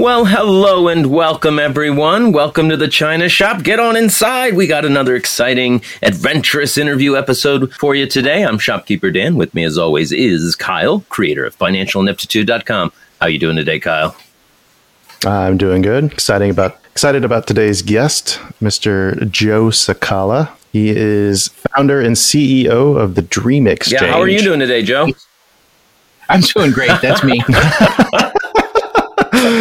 Well, hello and welcome, everyone. Welcome to the China Shop. Get on inside. We got another exciting, adventurous interview episode for you today. I'm Shopkeeper Dan. With me, as always, is Kyle, creator of FinancialIneptitude.com. How you doing today, Kyle? I'm doing good. Exciting about excited about today's guest, Mr. Joe Cecala. He is founder and CEO of the Dream Exchange. Yeah, how are you doing today, Joe? I'm doing great. That's me.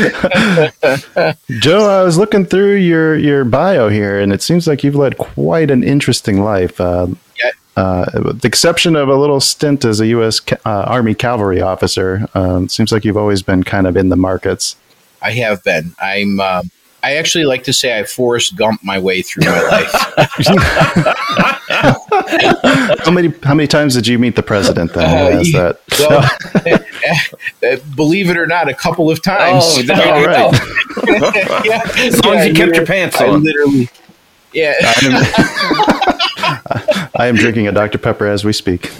Joe, I was looking through your your bio here, and it seems like you've led quite an interesting life. Uh, Yeah. uh, with the exception of a little stint as a U.S. ca- uh, Army cavalry officer, um, seems like you've always been kind of in the markets. I have been. I'm. Um, I actually like to say I Forrest Gump my way through my life. How many how many times did you meet the president? Then Uh, Who that? Well, believe it or not, a couple of times. Oh, there you All go. right. yeah. As long as you kept your pants I on. literally. Yeah. I am drinking a Dr Pepper as we speak.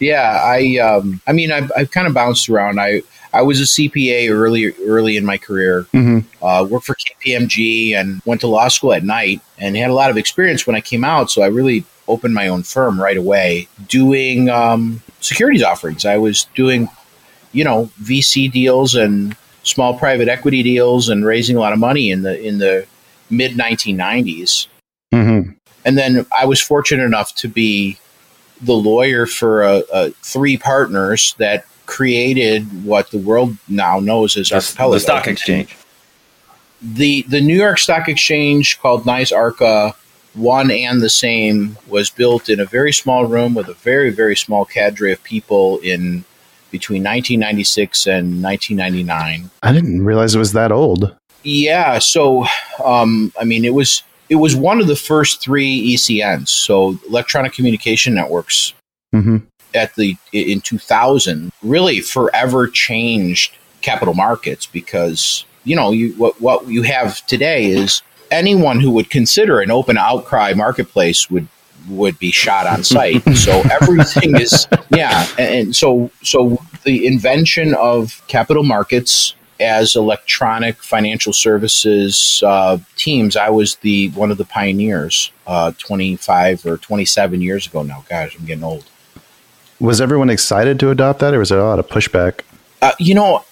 yeah. I. Um, I mean, I've, I've kind of bounced around. I. I was a CPA early early in my career. hmm uh, worked for KPMG and went to law school at night and had a lot of experience when I came out. So I really opened my own firm right away doing um, securities offerings. I was doing, you know, VC deals and small private equity deals and raising a lot of money in the in the mid 1990s. hmm And then I was fortunate enough to be the lawyer for uh, uh, three partners that created what the world now knows as Archipelago the stock exchange. the the New York Stock Exchange called NYSE Arca, one and the same, was built in a very small room with a very very small cadre of people in between 1996 and 1999. I didn't realize it was that old. Yeah, so um, I mean, it was it was one of the first three ECNs, so electronic communication networks hmm at the in 2000 really forever changed capital markets because you know you what what you have today is anyone who would consider an open outcry marketplace would would be shot on sight. So everything is yeah and, and so so the invention of capital markets as electronic financial services uh, teams i was the one of the pioneers uh, 25 or 27 years ago now. Gosh i'm getting old. Was everyone excited to adopt that, or was there a lot of pushback? Uh, you know,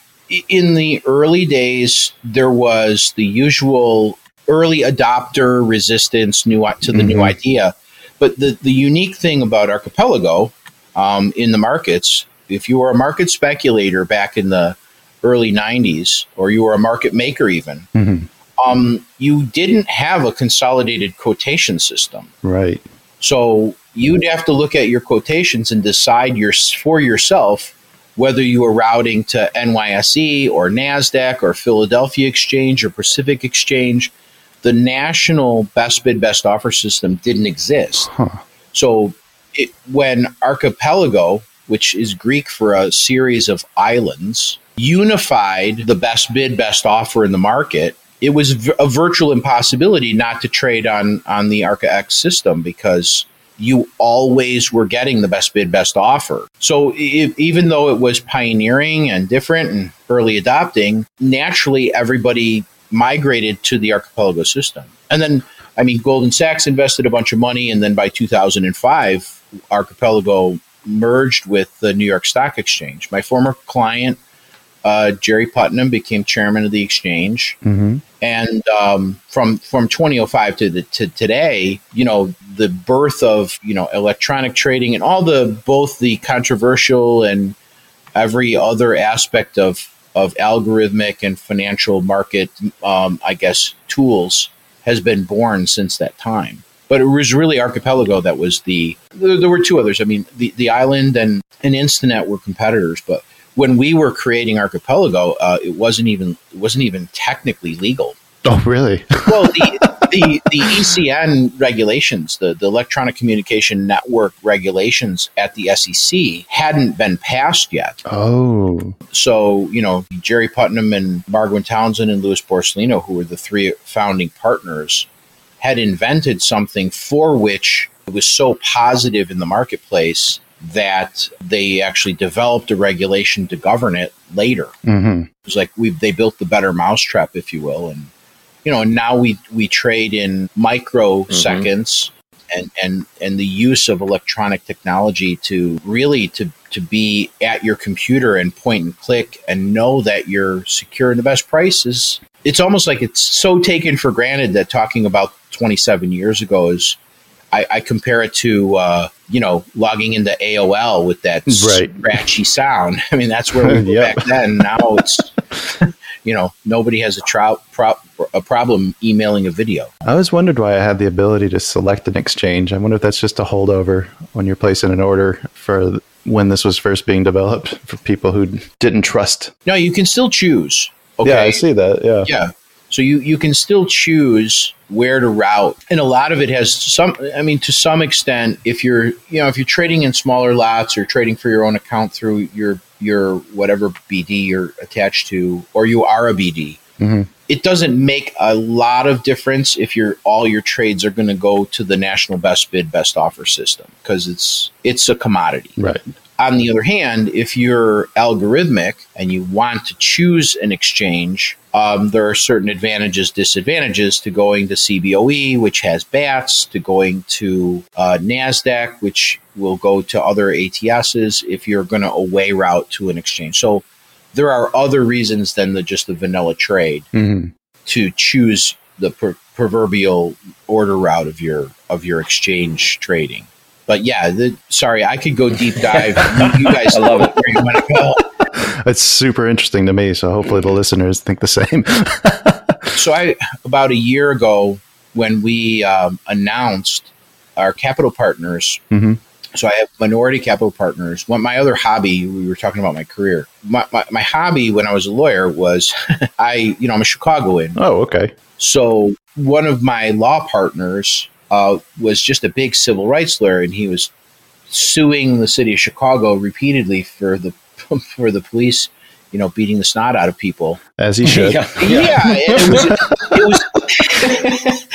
in the early days, there was the usual early adopter resistance new to the new Mhm. idea. But the, the unique thing about Archipelago um, in the markets, if you were a market speculator back in the early 90s, or you were a market maker even, hmm um, you didn't have a consolidated quotation system. Right. So you'd have to look at your quotations and decide your, for yourself whether you were routing to NYSE or NASDAQ or Philadelphia Exchange or Pacific Exchange. The national best bid, best offer system didn't exist. Huh. So it, when Archipelago, which is Greek for a series of islands, unified the best bid, best offer in the market, it was v- a virtual impossibility not to trade on, on the ArcaEx system because you always were getting the best bid, best offer. So i even though it was pioneering and different and early adopting, naturally everybody migrated to the Archipelago system. And then, I mean, Goldman Sachs invested a bunch of money, and then by 2005, Archipelago merged with the New York Stock Exchange. My former client, uh, Jerry Putnam, became chairman of the exchange hmm and um, from from 2005 to the, to today, you know, the birth of you know electronic trading and all the both the controversial and every other aspect of of algorithmic and financial market, um, I guess, tools has been born since that time. But it was really Archipelago that was the. There, there were two others. I mean, the the island and and Instinet were competitors, but when we were creating Archipelago, uh, it wasn't even it wasn't even technically legal. Oh, really? well, the, the the ECN regulations, the the Electronic Communication Network regulations at the SEC hadn't been passed yet. Oh, So you know, Jerry Putnam and Margwin Townsend and Lewis Borsellino, who were the three founding partners, had invented something for which it was so positive in the marketplace that they actually developed a regulation to govern it later. hmm It was like we they built the better mousetrap, if you will, and you know, now we we trade in microseconds and and and the use of electronic technology to really to to be at your computer and point and click and know that you're secure and the best prices. It's almost like it's so taken for granted that talking about 27 years ago is. I, I compare it to uh, you know logging into AOL with that Right. scratchy sound. I mean that's where we were Yep. back then. Now it's you know nobody has a, trou- pro- a problem emailing a video. I always wondered why I had the ability to select an exchange. I wonder if that's just a holdover when you're placing an order for when this was first being developed for people who didn't trust. No, you can still choose. Okay. Yeah, I see that. Yeah. Yeah. So you, you can still choose where to route. And a lot of it has some I mean to some extent if you're you know if you're trading in smaller lots or trading for your own account through your your whatever BD you're attached to or you are a BD. Mhm. It doesn't make a lot of difference if your all your trades are going to go to the national best bid best offer system because it's it's a commodity. Right. On the other hand, if you're algorithmic and you want to choose an exchange, um, there are certain advantages, disadvantages to going to CBOE, which has BATS, to going to uh, NASDAQ, which will go to other ATSs if you're going to away route to an exchange. So there are other reasons than the, just the vanilla trade hmm to choose the per- proverbial order route of your of your exchange trading. But yeah, the, sorry, I could go deep dive. you, you guys I love it where you want to go. It's super interesting to me. So hopefully the listeners think the same. So I about a year ago when we um, announced our capital partners. Mhm. So I have minority capital partners. One, my other hobby, we were talking about my career. My, my, my hobby when I was a lawyer was I, you know, I'm a Chicagoan. oh, okay. So one of my law partners uh, was just a big civil rights lawyer, and he was suing the city of Chicago repeatedly for the for the police, you know, beating the snot out of people. As he should. Yeah. Yeah, it was it was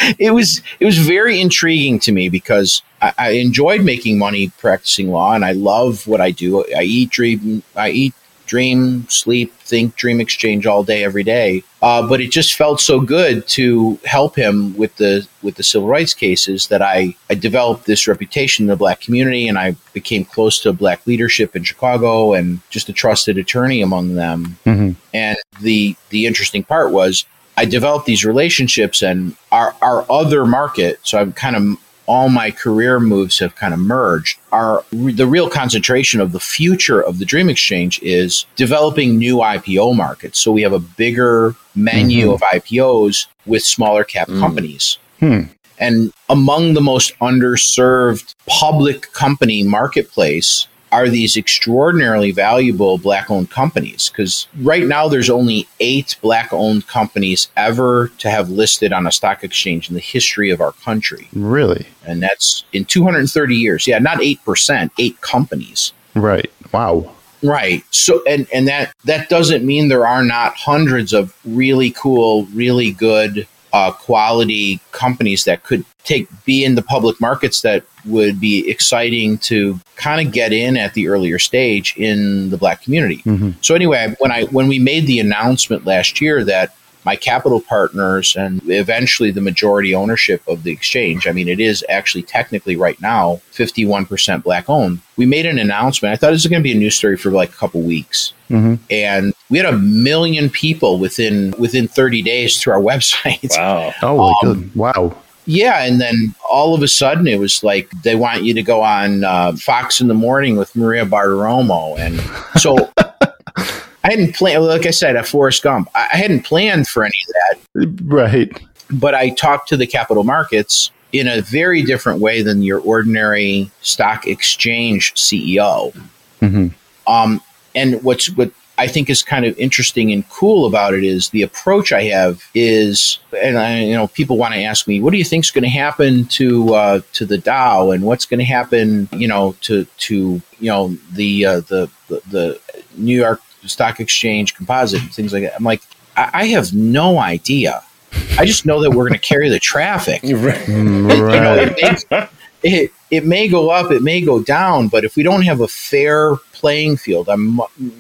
it was it was very intriguing to me because I, I enjoyed making money practicing law, and I love what I do. I eat, dream, I eat, dream, sleep, think, dream exchange all day, every day. Uh, but it just felt so good to help him with the with the civil rights cases that I I developed this reputation in the black community, and I became close to black leadership in Chicago, and just a trusted attorney among them. Mhm. And the the interesting part was I developed these relationships and our our other market. So I'm kind of all my career moves have kind of merged. Our the real concentration of the future of the Dream Exchange is developing new IPO markets. So we have a bigger menu Mhm. of IPOs with smaller cap Mm. companies. Hmm. And among the most underserved public company marketplace are these extraordinarily valuable black owned companies. Because right now, there's only eight black owned companies ever to have listed on a stock exchange in the history of our country. Really? And that's in 230 years. Yeah, not 8%, eight companies. Right. Wow. Right. So and and that that doesn't mean there are not hundreds of really cool, really good uh, quality companies that could take be in the public markets that would be exciting to kind of get in at the earlier stage in the black community. Mhm. So anyway, when I when we made the announcement last year that my capital partners and eventually the majority ownership of the exchange, I mean it is actually technically right now 51% black owned. We made an announcement. I thought this was going to be a news story for like a couple weeks. hmm And we had a million people within within 30 days through our website. Wow. Oh, my Um, good. Wow. Yeah, and then all of a sudden it was like they want you to go on uh, Fox in the Morning with Maria Bartiromo, and so I hadn't planned. Like I said, at Forrest Gump, I hadn't planned for any of that. Right. But I talked to the capital markets in a very different way than your ordinary stock exchange CEO. Mm-hmm. Um, and what's what I think is kind of interesting and cool about it is the approach I have is, and I, you know, people want to ask me, what do you think is going to happen to uh, to the Dow, and what's going to happen, you know, to to you know the uh, the, the the New York Stock Exchange Composite and things like that. I'm like, I, I have no idea. I just know that we're going to carry the traffic. Right. You know, it, may, it, it may go up, it may go down, but if we don't have a fair playing field, I'm,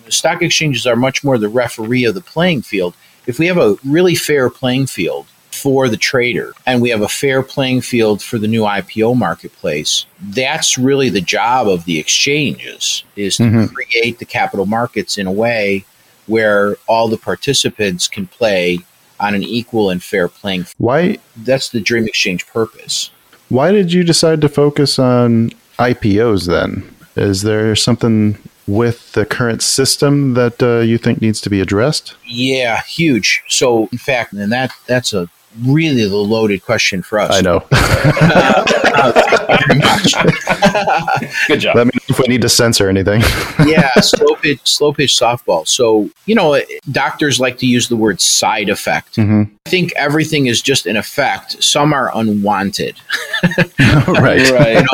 stock exchanges are much more the referee of the playing field. If we have a really fair playing field for the trader and we have a fair playing field for the new IPO marketplace, that's really the job of the exchanges is to Mhm. create the capital markets in a way where all the participants can play on an equal and fair playing field. Why That's the Dream Exchange purpose. Why did you decide to focus on IPOs then? Is there something with the current system that uh, you think needs to be addressed? Yeah, huge. So, in fact, and that that's a really the loaded question for us. I know. Very much. Good job. Let me know if we need to censor anything. yeah, slow pitch, slow pitch softball. So, you know, doctors like to use the word side effect. hmm I think everything is just an effect. Some are unwanted. right. Right.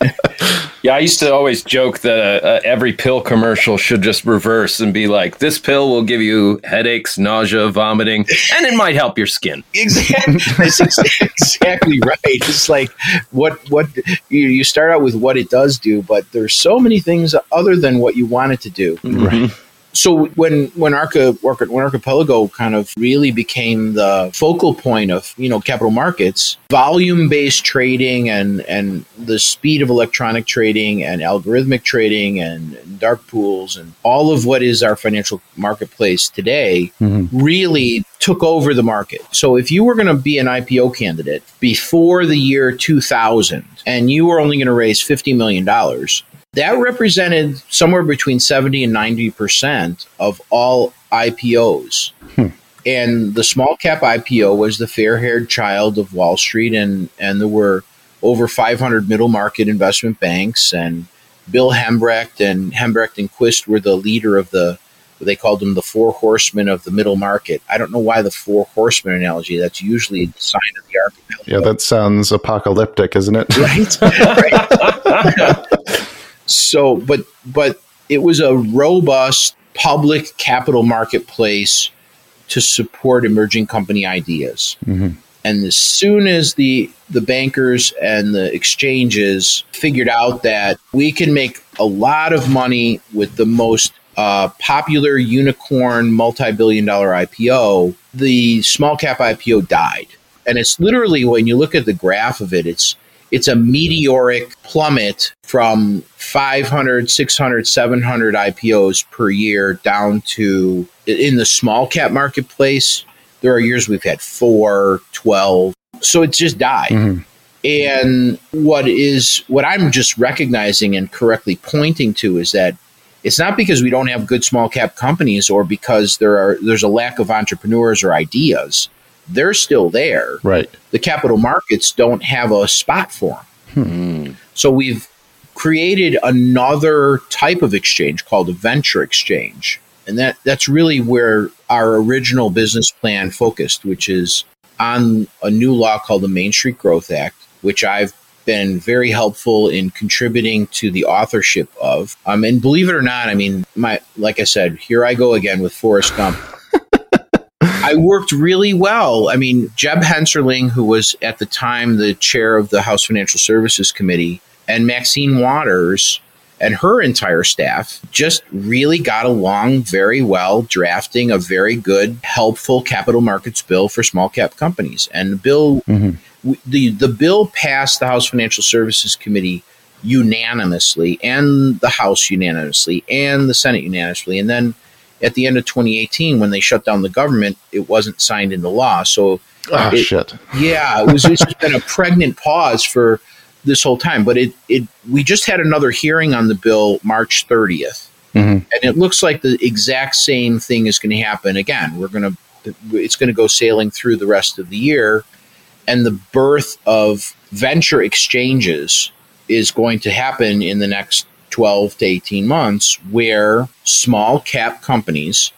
yeah, I used to always joke that uh, uh, every pill commercial should just reverse and be like, "This pill will give you headaches, nausea, vomiting, and it might help your skin." Exactly. That's ex- exactly right. It's like what what you, you start out with what it does do, but there's so many things other than what you want it to do. Right. So when when Arca when Archipelago kind of really became the focal point of you know capital markets, volume based trading and and the speed of electronic trading and algorithmic trading and, and dark pools and all of what is our financial marketplace today Mhm. really took over the market. So if you were going to be an IPO candidate before the year 2000 and you were only going to raise 50 million dollars, that represented somewhere between 70 and 90% of all IPOs. Hmm. And the small cap IPO was the fair haired child of Wall Street, and, and there were over 500 middle market investment banks. And Bill Hambrecht and Hambrecht and Quist were the leader of the, they called them the four horsemen of the middle market. I don't know why the four horsemen analogy, that's usually a sign of the archipelago Yeah, that sounds apocalyptic, isn't it? right? right. so, but but it was a robust public capital marketplace to support emerging company ideas. Mhm. And as soon as the the bankers and the exchanges figured out that we can make a lot of money with the most uh, popular unicorn multi-billion dollar IPO, the small cap IPO died. And it's literally when you look at the graph of it, it's it's a meteoric plummet from 500, 600, 700 IPOs per year down to in the small cap marketplace. There are years we've had four, 12. So it's just died. Mhm. And what is what I'm just recognizing and correctly pointing to is that it's not because we don't have good small cap companies or because there are there's a lack of entrepreneurs or ideas. They're still there. Right. The capital markets don't have a spot for them. So we've created another type of exchange called a venture exchange. And that, that's really where our original business plan focused, which is on a new law called the Main Street Growth Act, which I've been very helpful in contributing to the authorship of. Um, and believe it or not, I mean, my like I said, here I go again with Forrest Gump. I worked really well. I mean, Jeb Hensarling, who was at the time the chair of the House Financial Services Committee, and Maxine Waters and her entire staff just really got along very well, drafting a very good, helpful capital markets bill for small cap companies. And the bill, Mhm. the the bill passed the House Financial Services Committee unanimously, and the House unanimously, and the Senate unanimously, and then at the end of 2018 when they shut down the government, it wasn't signed into law. So, oh, it, shit. Yeah, it was it's been a pregnant pause for this whole time. But it, it we just had another hearing on the bill March 30th. Mm-hmm. And it looks like the exact same thing is going to happen again. We're going to it's going to go sailing through the rest of the year and the birth of venture exchanges is going to happen in the next 12 to 18 months where small cap companies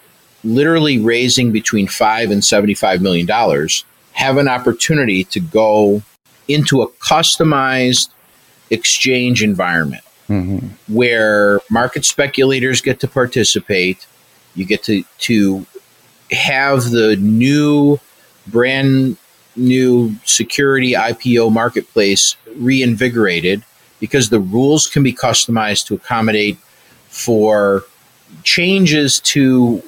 literally raising between 5 and 75 million dollars have an opportunity to go into a customized exchange environment mm-hmm. where market speculators get to participate you get to to have the new brand new security IPO marketplace reinvigorated because the rules can be customized to accommodate for changes to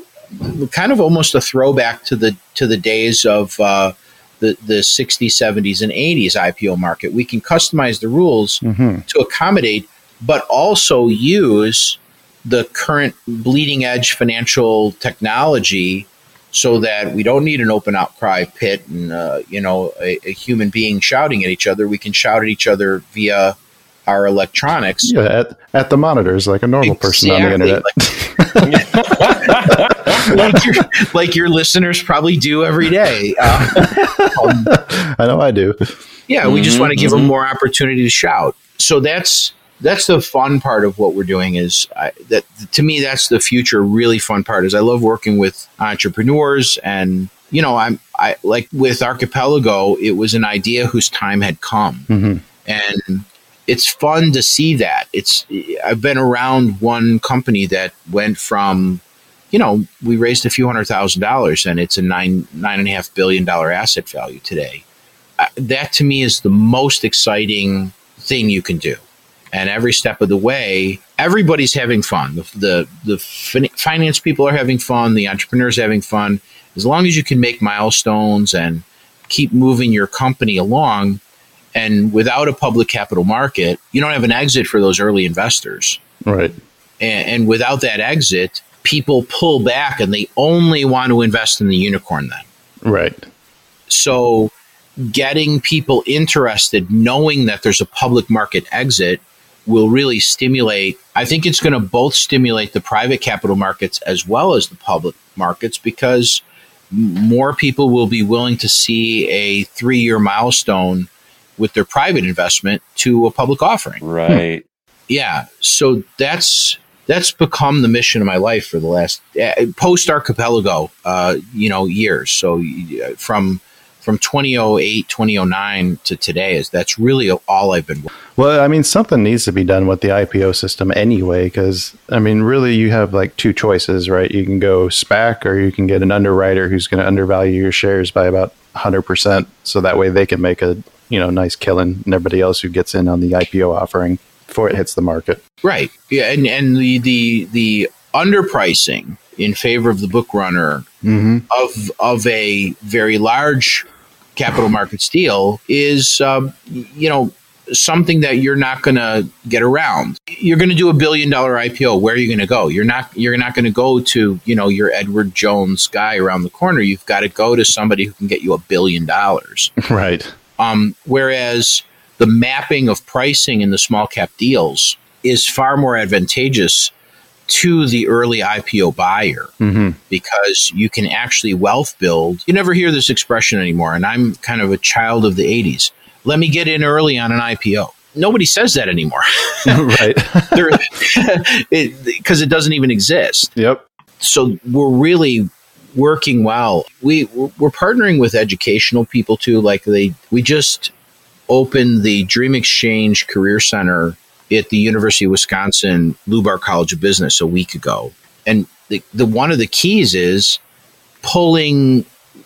kind of almost a throwback to the to the days of uh, the the 60s, 70s, and 80s IPO market. We can customize the rules mm-hmm. to accommodate, but also use the current bleeding edge financial technology so that we don't need an open outcry pit and uh, you know a, a, human being shouting at each other. We can shout at each other via our electronics. Yeah, at, at the monitors, like a normal exactly, person on the internet. Like, like, your, like, your, listeners probably do every day. Uh, um, I know I do. Yeah, we mm-hmm, just want to give mm-hmm. them more opportunity to shout. So that's that's the fun part of what we're doing. Is I, that to me that's the future. Really fun part is I love working with entrepreneurs and you know I'm I like with Archipelago. It was an idea whose time had come, mm-hmm. and it's fun to see that. It's I've been around one company that went from, you know, we raised a few hundred thousand dollars and it's a nine nine and a half billion dollar asset value today. Uh, that to me is the most exciting thing you can do. And every step of the way, everybody's having fun. The the, the fin- finance people are having fun. The entrepreneurs having fun. As long as you can make milestones and keep moving your company along, and without a public capital market, you don't have an exit for those early investors. Right. And, and without that exit, people pull back and they only want to invest in the unicorn then. Right. So getting people interested, knowing that there's a public market exit, will really stimulate. I think it's going to both stimulate the private capital markets as well as the public markets because more people will be willing to see a three year milestone with their private investment to a public offering. Right. Yeah. So that's that's become the mission of my life for the last uh, post archipelago, uh, you know, years. So uh, from from 2008, 2009 to today is that's really all I've been. Well, I mean, something needs to be done with the IPO system anyway, because I mean, really, you have like two choices, right? You can go SPAC, or you can get an underwriter who's going to undervalue your shares by about 100%, so that way they can make a you know nice killing and everybody else who gets in on the IPO offering before it hits the market. Right. Yeah, and and the the the underpricing in favor of the book runner mm-hmm. of of a very large capital markets deal is um, you know something that you're not going to get around. You're going to do a billion dollar IPO. Where are you going to go? You're not you're not going to go to, you know, your Edward Jones guy around the corner. You've got to go to somebody who can get you a billion dollars. Right. Um, whereas the mapping of pricing in the small cap deals is far more advantageous to the early IPO buyer mm-hmm. because you can actually wealth build. You never hear this expression anymore, and I'm kind of a child of the 80s. Let me get in early on an IPO. Nobody says that anymore. right. Because it, it doesn't even exist. Yep. So we're really working well. We we're partnering with educational people too. Like they, we just opened the Dream Exchange Career Center at the University of Wisconsin Lubar College of Business a week ago, and the, the one of the keys is pulling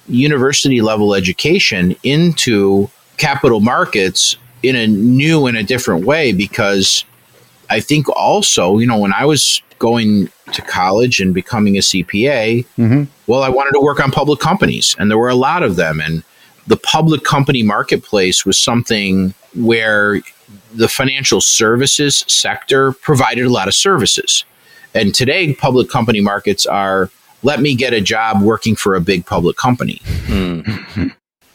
university level education into capital markets in a new and a different way because I think also, you know, when I was going to college and becoming a CPA, mm-hmm. well, I wanted to work on public companies, and there were a lot of them. And the public company marketplace was something where the financial services sector provided a lot of services. And today, public company markets are let me get a job working for a big public company,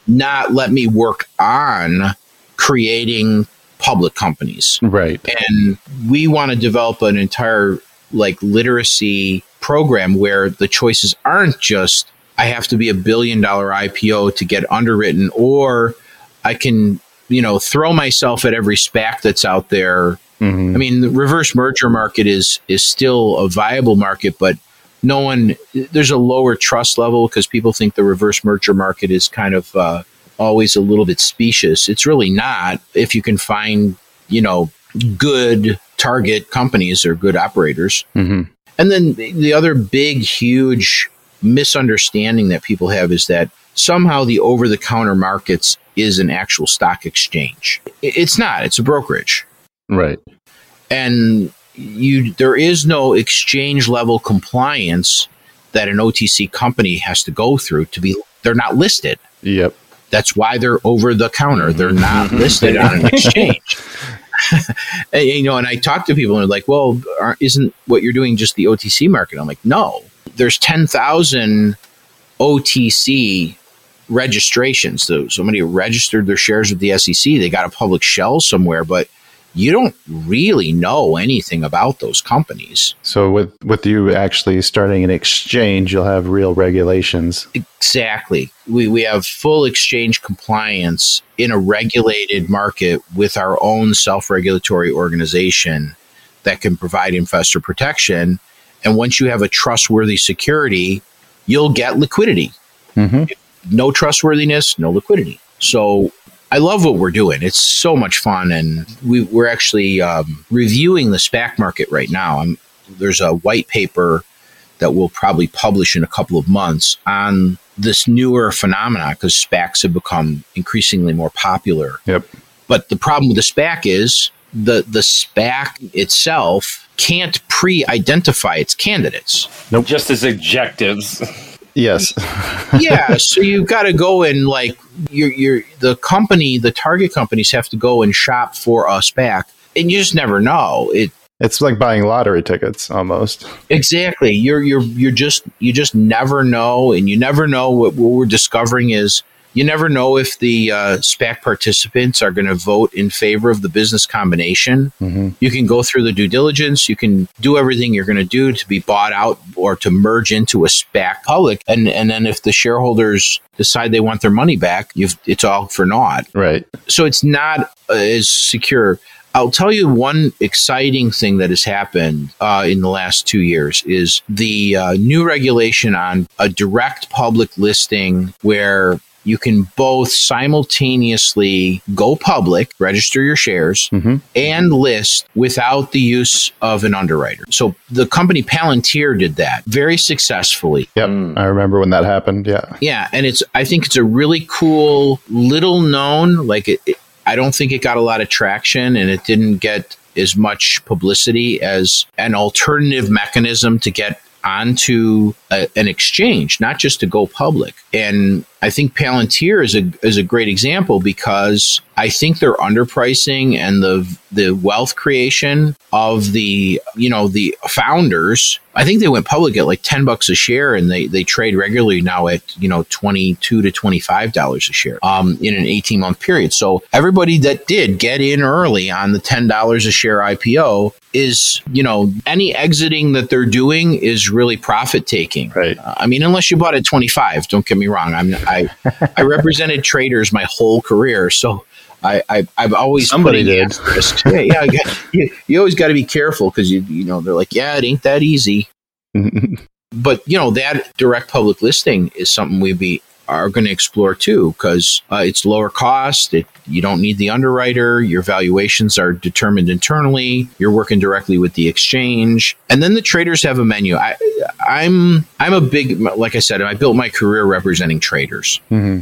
not let me work on creating public companies. Right. And we want to develop an entire like literacy program where the choices aren't just I have to be a billion dollar IPO to get underwritten or I can, you know, throw myself at every SPAC that's out there. I mean, the reverse merger market is is still a viable market, but no one there's a lower trust level because people think the reverse merger market is kind of uh, always a little bit specious. It's really not if you can find, you know, good target companies or good operators. Mhm. And then the other big, huge misunderstanding that people have is that somehow the over the counter markets is an actual stock exchange. It's not, it's a brokerage. Right. And you there is no exchange level compliance that an OTC company has to go through to be they're not listed. Yep. That's why they're over the counter. They're not listed on an exchange. and, you know, and I talk to people and they're like, "Well, isn't what you're doing just the OTC market?" I'm like, "No, there's ten thousand OTC registrations. So somebody registered their shares with the SEC. They got a public shell somewhere, but you don't really know anything about those companies. So with with you actually starting an exchange, you'll have real regulations. Exactly. We, we have full exchange compliance in a regulated market with our own self regulatory organization that can provide investor protection. And once you have a trustworthy security, you'll get liquidity. Mhm. No trustworthiness, no liquidity. So I love what we're doing. It's so much fun. And we, we're actually um, reviewing the SPAC market right now. i there's a white paper that we'll probably publish in a couple of months on this newer phenomena because SPACs have become increasingly more popular. Yep. But the problem with the SPAC is the the SPAC itself can't pre-identify its candidates. Just as objectives. Yes. yeah, so you've got to go and like you're, you're the company, the target companies have to go and shop for a SPAC, and you just never know. It it's like buying lottery tickets almost. Exactly. You're you're you're just you just never know, and you never know what, what we're discovering is you never know if the uh, SPAC participants are going to vote in favor of the business combination. You can go through the due diligence. You can do everything you're going to do to be bought out or to merge into a SPAC public, and and then if the shareholders decide they want their money back, you've it's all for naught Right. so it's not uh, as secure. I'll tell you one exciting thing that has happened uh, in the last two years is the uh, new regulation on a direct public listing where you can both simultaneously go public, register your shares, mm-hmm. and list without the use of an underwriter. So the company Palantir did that very successfully. Yep. Hmm. I remember when that happened. Yeah. Yeah, and it's I think it's a really cool little known like it, it- I don't think it got a lot of traction and it didn't get as much publicity as an alternative mechanism to get onto a, an exchange, not just to go public. And I think Palantir is a is a great example because I think they're underpricing and the the wealth creation of the you know the founders. I think they went public at like ten bucks a share, and they they trade regularly now at you know twenty two to twenty five dollars a share um, in an eighteen month period. So everybody that did get in early on the ten dollars a share IPO is you know any exiting that they're doing is really profit taking. Right. Uh, I mean, unless you bought at 25, don't get me wrong. I'm, I, I represented traders my whole career. So I, I, I've always Somebody did. yeah, yeah, got- you, you always got to be careful because you, you know, they're like, yeah, it ain't that easy. But, you know, that direct public listing is something we'd be, are going to explore too because uh, it's lower cost. It, you don't need the underwriter. Your valuations are determined internally. You're working directly with the exchange, and then the traders have a menu. I, I'm I'm a big like I said. I built my career representing traders,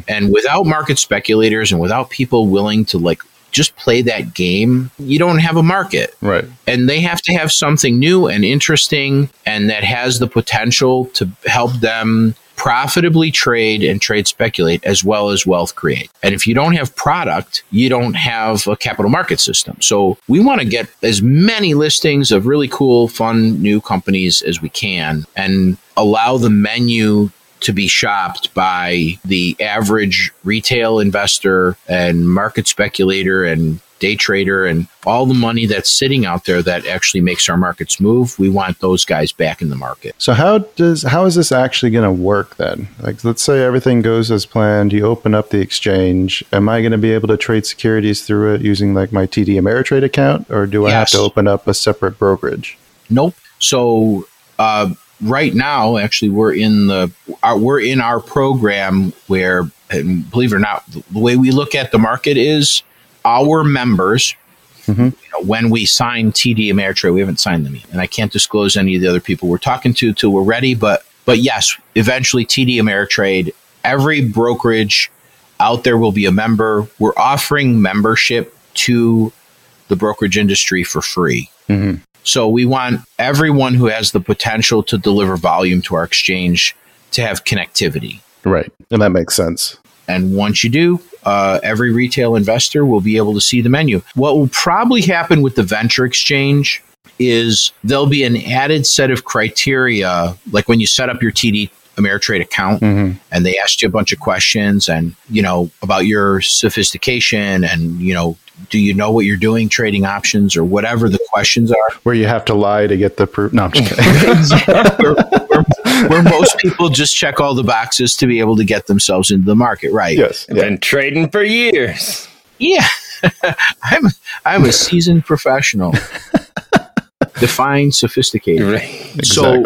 and without market speculators and without people willing to like just play that game, you don't have a market right. and they have to have something new and interesting and that has the potential to help them profitably trade and trade speculate as well as wealth create. And if you don't have product, you don't have a capital market system. So we want to get as many listings of really cool, fun new companies as we can and allow the menu to be shopped by the average retail investor and market speculator and day trader and all the money that's sitting out there that actually makes our markets move. We want those guys back in the market. So how does how is this actually going to work then? Like let's say everything goes as planned, you open up the exchange. Am I going to be able to trade securities through it using like my TD Ameritrade account or do I yes. have to open up a separate brokerage? Nope. So uh, right now, actually, we're in the our, we're in our program where, and believe it or not, the way we look at the market is our members. Mm-hmm. You know, when we sign TD Ameritrade, we haven't signed them yet, and I can't disclose any of the other people we're talking to till we're ready. But but yes, eventually TD Ameritrade, every brokerage out there will be a member. We're offering membership to the brokerage industry for free. Mm-hmm. So we want everyone who has the potential to deliver volume to our exchange to have connectivity. Right. And that makes sense. And once you do, uh, every retail investor will be able to see the menu. What will probably happen with the venture exchange is there'll be an added set of criteria, like when you set up your TD Ameritrade account mm-hmm. and they asked you a bunch of questions and, you know, about your sophistication and, you know, do you know what you're doing trading options or whatever the questions are? Where you have to lie to get the proof. No, I'm just kidding. where, where, where, most people just check all the boxes to be able to get themselves into the market, right? Yes. Yeah. Been trading for years. Yeah. I'm, I'm a seasoned professional. Define sophisticated. Right. Exactly. So,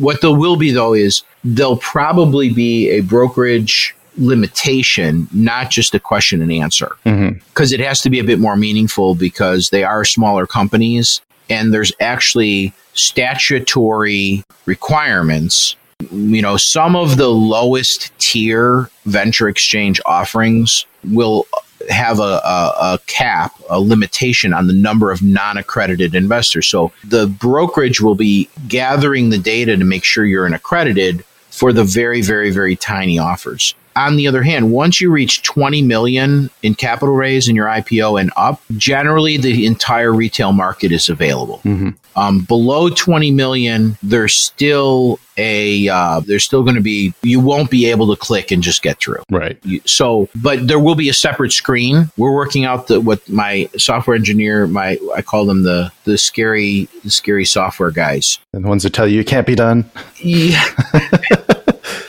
what there will be, though, is there'll probably be a brokerage limitation, not just a question and answer. Because mm-hmm. it has to be a bit more meaningful because they are smaller companies and there's actually statutory requirements. You know, some of the lowest tier venture exchange offerings will have a, a, a, cap, a limitation on the number of non accredited investors. So the brokerage will be gathering the data to make sure you're an accredited for the very, very, very tiny offers on the other hand, once you reach 20 million in capital raise in your IPO and up, generally the entire retail market is available. Mm-hmm. Um, below 20 million, there's still a uh, there's still going to be you won't be able to click and just get through. Right. You, so, but there will be a separate screen. We're working out the what my software engineer, my I call them the the scary the scary software guys. And the ones that tell you it can't be done. Yeah.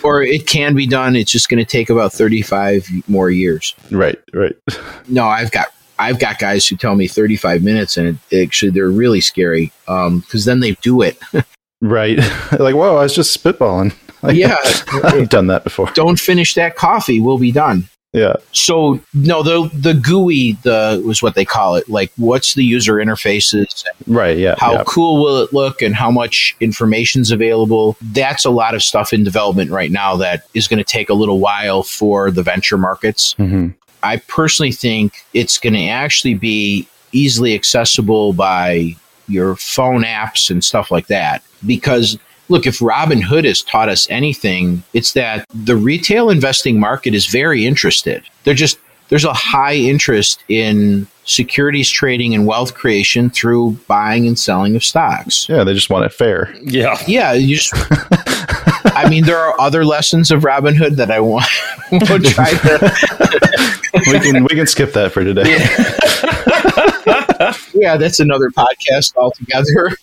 or it can be done. It's just going to take about 35 more years. Right, right. No, I've got I've got guys who tell me 35 minutes, and it, actually they're really scary because um, then they do it. right, like whoa, I was just spitballing. Like, yeah, I've done that before. Don't finish that coffee. We'll be done. Yeah. So no, the the GUI the was what they call it. Like, what's the user interfaces? Right. Yeah. How yeah. cool will it look, and how much information's available? That's a lot of stuff in development right now that is going to take a little while for the venture markets. Mm-hmm. I personally think it's going to actually be easily accessible by your phone apps and stuff like that because look, if Robinhood has taught us anything, it's that the retail investing market is very interested. They're just, there's a high interest in securities trading and wealth creation through buying and selling of stocks. Yeah, they just want it fair. Yeah. Yeah. You just, I mean, there are other lessons of Robinhood that I want, to try to. we can we can skip that for today. Yeah, yeah that's another podcast altogether.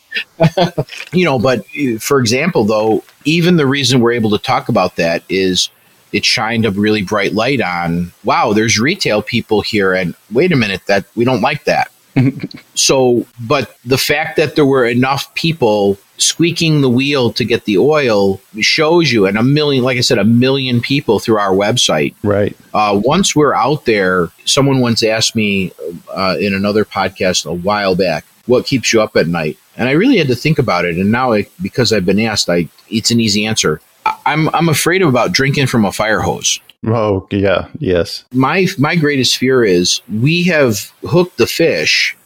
you know, but for example, though, even the reason we're able to talk about that is it shined a really bright light on wow, there's retail people here, and wait a minute, that we don't like that. so, but the fact that there were enough people squeaking the wheel to get the oil shows you, and a million, like I said, a million people through our website. Right. Uh, once we're out there, someone once asked me uh, in another podcast a while back, what keeps you up at night? And I really had to think about it. And now, I, because I've been asked, I it's an easy answer. I'm I'm afraid about drinking from a fire hose. Oh yeah, yes. My my greatest fear is we have hooked the fish,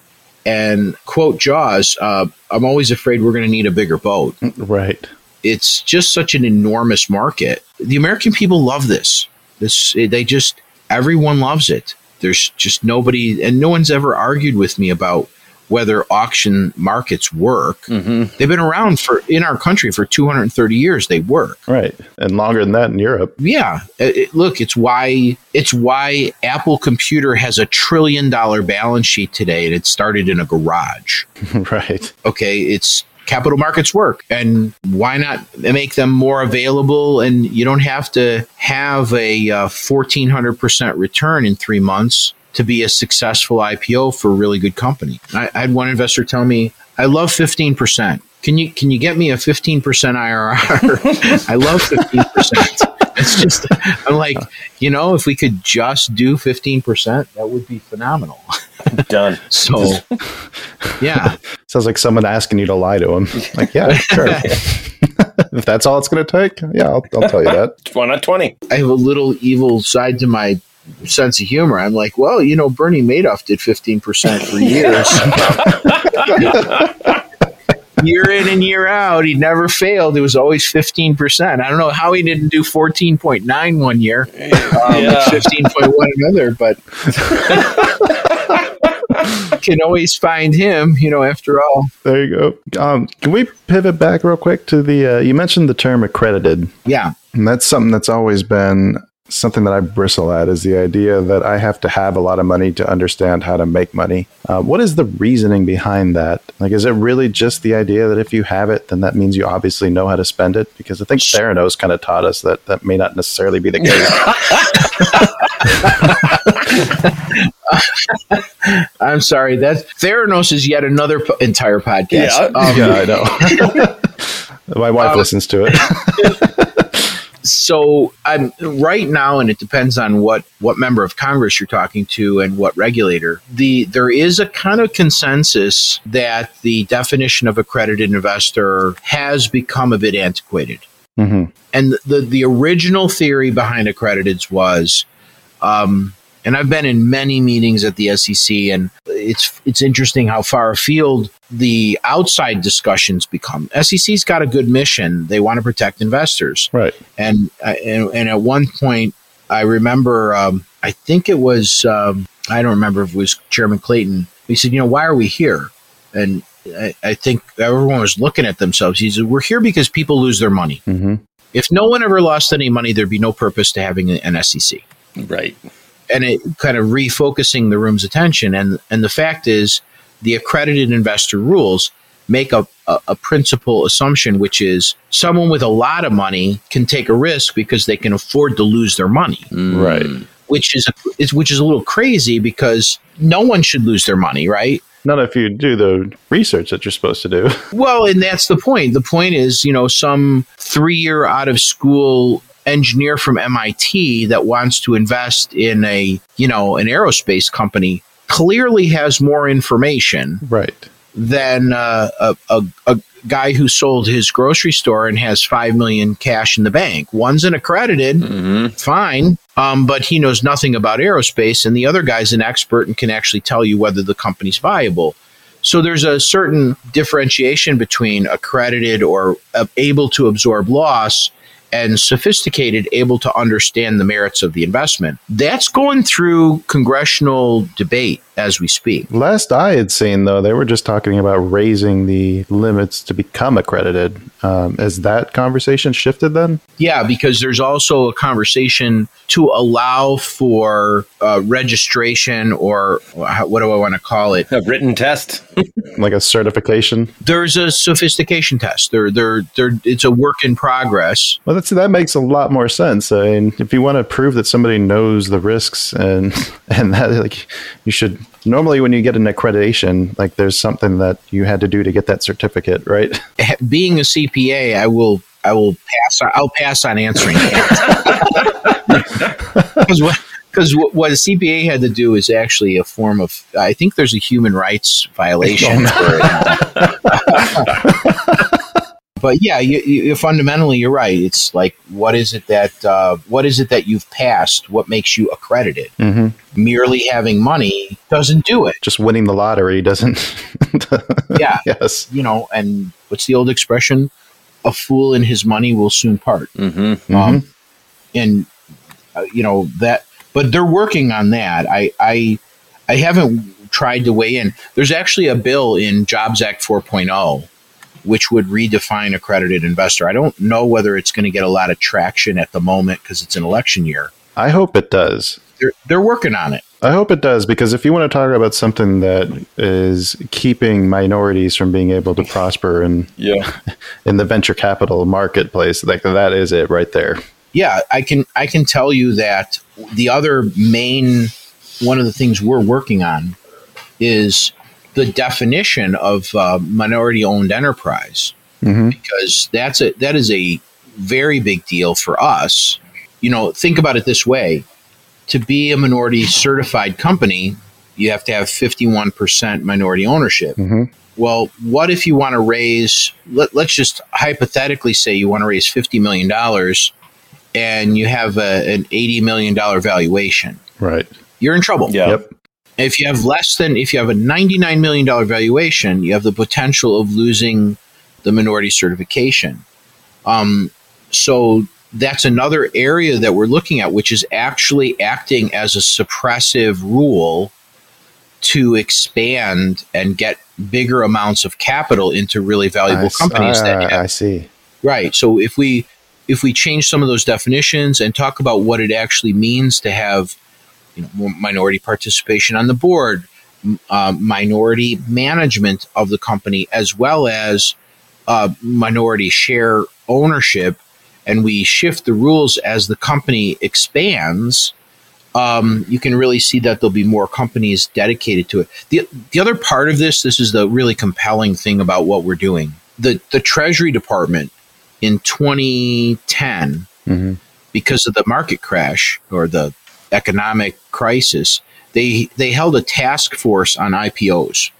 and quote Jaws. Uh, I'm always afraid we're going to need a bigger boat. Right. it's just such an enormous market. The American people love this. This they just everyone loves it. There's just nobody, and no one's ever argued with me about whether auction markets work. Mm-hmm. They've been around for in our country for 230 years. They work. Right. And longer than that in Europe. Yeah. It- it- look, it's why it's why Apple Computer has a trillion dollar balance sheet today, and it started in a garage. right. Okay, it's capital markets work, and why not make them more available? And you don't have to have a uh, 1400% return in three months to be a successful IPO for a really good company. I, I had one investor tell me, "I love 15%. Can you can you get me a 15% IRR? I love 15%." It's just I'm like, you know, if we could just do 15%, that would be phenomenal. Done. So, yeah. Sounds like someone asking you to lie to him. Like, yeah, sure. if that's all it's going to take, yeah, I'll, I'll tell you that. One on 20. I have a little evil side to my sense of humor. I'm like, well, you know, Bernie Madoff did 15% for years. year in and year out, he never failed. It was always 15%. I don't know how he didn't do 14.9 one year, um, Yeah. 15.1 another, but can always find him, you know, after all. There you go. Um, can we pivot back real quick to the? Uh, you mentioned the term accredited, Yeah. and that's something that's always been something that I bristle at. Is the idea that I have to have a lot of money to understand how to make money? Uh, what is the reasoning behind that? Like, is it really just the idea that if you have it, then that means you obviously know how to spend it? Because I think Theranos kind of taught us that that may not necessarily be the case. I'm sorry. That Theranos is yet another p- entire podcast. Yeah. Um, yeah, I know. My wife Um, listens to it. So I'm right now, and it depends on what what member of Congress you're talking to and what regulator. The there is a kind of consensus that the definition of accredited investor has become a bit antiquated. hmm And the the original theory behind accrediteds was, um, and I've been in many meetings at the SEC, and it's it's interesting how far afield the outside discussions become. SEC's got a good mission; they want to protect investors, Right. and and, and at one point, I remember, um, I think it was, um, I don't remember if it was Chairman Clayton. He said, "You know, why are we here?" And I, I think everyone was looking at themselves. He said, "We're here because people lose their money." hmm if no one ever lost any money, there'd be no purpose to having an SEC. Right. And it kind of refocusing the room's attention. And and the fact is, the accredited investor rules make a, a, a principal assumption, which is someone with a lot of money can take a risk because they can afford to lose their money, mm. Right. which is, a, is which is a little crazy because no one should lose their money, right? Not if you do the research that you're supposed to do. Well, and that's the point. The point is, you know, some three year out of school engineer from MIT that wants to invest in a, you know, an aerospace company clearly has more information Right. than uh, a, a, a guy who sold his grocery store and has five million cash in the bank. One's an accredited, hmm fine, um, but he knows nothing about aerospace, and the other guy's an expert and can actually tell you whether the company's viable. So there's a certain differentiation between accredited or uh, able to absorb loss and sophisticated, able to understand the merits of the investment. That's going through congressional debate as we speak. Last I had seen, though, they were just talking about raising the limits to become accredited. Um, has that conversation shifted then? Yeah, because there's also a conversation to allow for uh, registration or what do I want to call it? A written test. Like a certification? There's a sophistication test. There, there, there. It's a work in progress. Well, that's, that makes a lot more sense. I mean, if you want to prove that somebody knows the risks and and that like you should normally when you get an accreditation, like there's something that you had to do to get that certificate, right? Eh, being a CPA, I will, I will pass. I'll pass on answering because what. Because what a CPA had to do is actually a form of, I think there's a human rights violation. Uh, for it. but yeah, you, you, fundamentally, you're right. It's like, what is it that, uh, what is it that you've passed? What makes you accredited? hmm Merely having money doesn't do it. Just winning the lottery doesn't. Yeah. yes. you know, and what's the old expression? a fool in his money will soon part. Mm-hmm. Um, and uh, you know that, but they're working on that. I, I, I haven't tried to weigh in. There's actually a bill in Jobs Act 4.0 which would redefine accredited investor. I don't know whether it's going to get a lot of traction at the moment because it's an election year. I hope it does. They're they're working on it. I hope it does because if you want to talk about something that is keeping minorities from being able to prosper in Yeah. in the venture capital marketplace, like that is it right there. Yeah, I can I can tell you that the other main one of the things we're working on is the definition of uh, minority owned enterprise Mhm. because that's a that is a very big deal for us. You know, think about it this way: to be a minority certified company, you have to have fifty one percent minority ownership. Mhm. Well, what if you want to raise? Let, let's just hypothetically say you want to raise fifty million dollars, and you have a, an eighty million dollar valuation. Right. You're in trouble. Yeah. Yep. If you have less than, if you have a $99 million valuation, you have the potential of losing the minority certification. Um, so that's another area that we're looking at, which is actually acting as a suppressive rule to expand and get bigger amounts of capital into really valuable I companies that ah, have I see. Right. So if we if we change some of those definitions and talk about what it actually means to have you know, more minority participation on the board, uh, minority management of the company, as well as uh, minority share ownership, and we shift the rules as the company expands, um, you can really see that there'll be more companies dedicated to it. The, the other part of this, this is the really compelling thing about what we're doing. The, the Treasury Department in 2010, Mhm. because of the market crash or the economic crisis, they, they held a task force on IPOs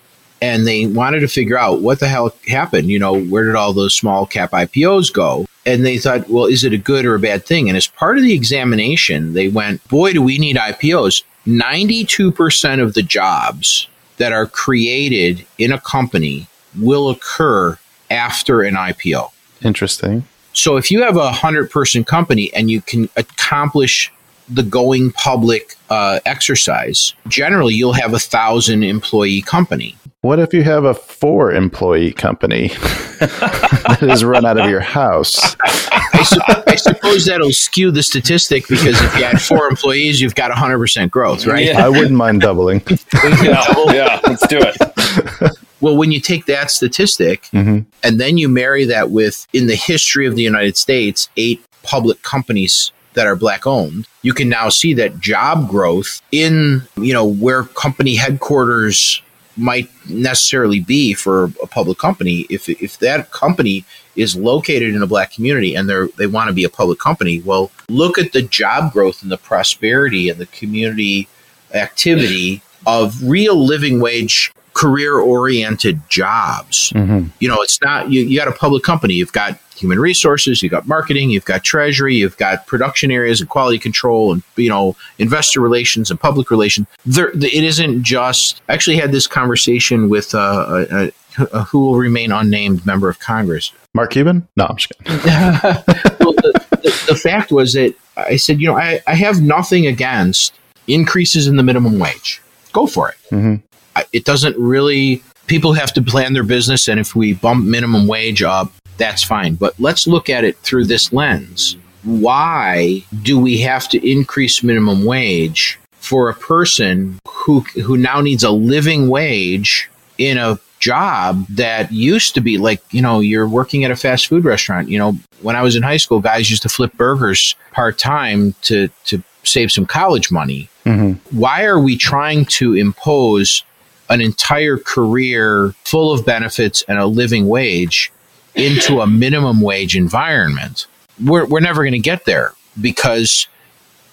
and they wanted to figure out what the hell happened. You know, where did all those small cap IPOs go? And they thought, well, is it a good or a bad thing? And as part of the examination, they went, boy, do we need IPOs. 92% of the jobs that are created in a company will occur after an IPO. Interesting. So if you have a 100 person company and you can accomplish the going public uh, exercise, generally you'll have a thousand employee company. What if you have a four employee company that is run out of your house? I, su- I suppose that'll skew the statistic because if you had four employees, you've got 100% growth, right? Yeah. I wouldn't mind doubling. yeah, yeah, let's do it. Well, when you take that statistic Mhm. and then you marry that with, in the history of the United States, eight public companies that are black owned, you can now see that job growth in, you know, where company headquarters might necessarily be for a public company. If, if that company is located in a black community and they're, they want to be a public company, well, look at the job growth and the prosperity and the community activity of real living wage career oriented jobs. Mhm. You know, it's not, you, you got a public company, you've got human resources, you've got marketing, you've got treasury, you've got production areas and quality control and, you know, investor relations and public relations. There, it isn't just, I actually had this conversation with uh, a, a, a who will remain unnamed member of Congress Mark Cuban? No, I'm just kidding. well, the, the, the fact was that I said, you know, I, I have nothing against increases in the minimum wage. Go for it. Mhm. It doesn't really, people have to plan their business, and if we bump minimum wage up, that's fine. But let's look at it through this lens. Why do we have to increase minimum wage for a person who who now needs a living wage in a job that used to be like, you know, you're working at a fast food restaurant. You know, when I was in high school, guys used to flip burgers part time to to save some college money. Mhm. Why are we trying to impose an entire career full of benefits and a living wage into a minimum wage environment? We're, we're never going to get there because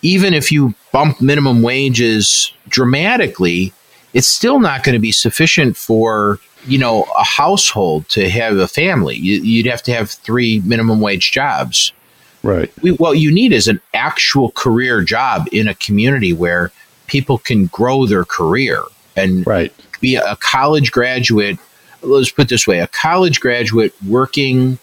even if you bump minimum wages dramatically, it's still not going to be sufficient for you know a household to have a family. You, you'd have to have three minimum wage jobs. Right. We, what you need is an actual career job in a community where people can grow their career and Right. be a college graduate. Let's put it this way: a college graduate working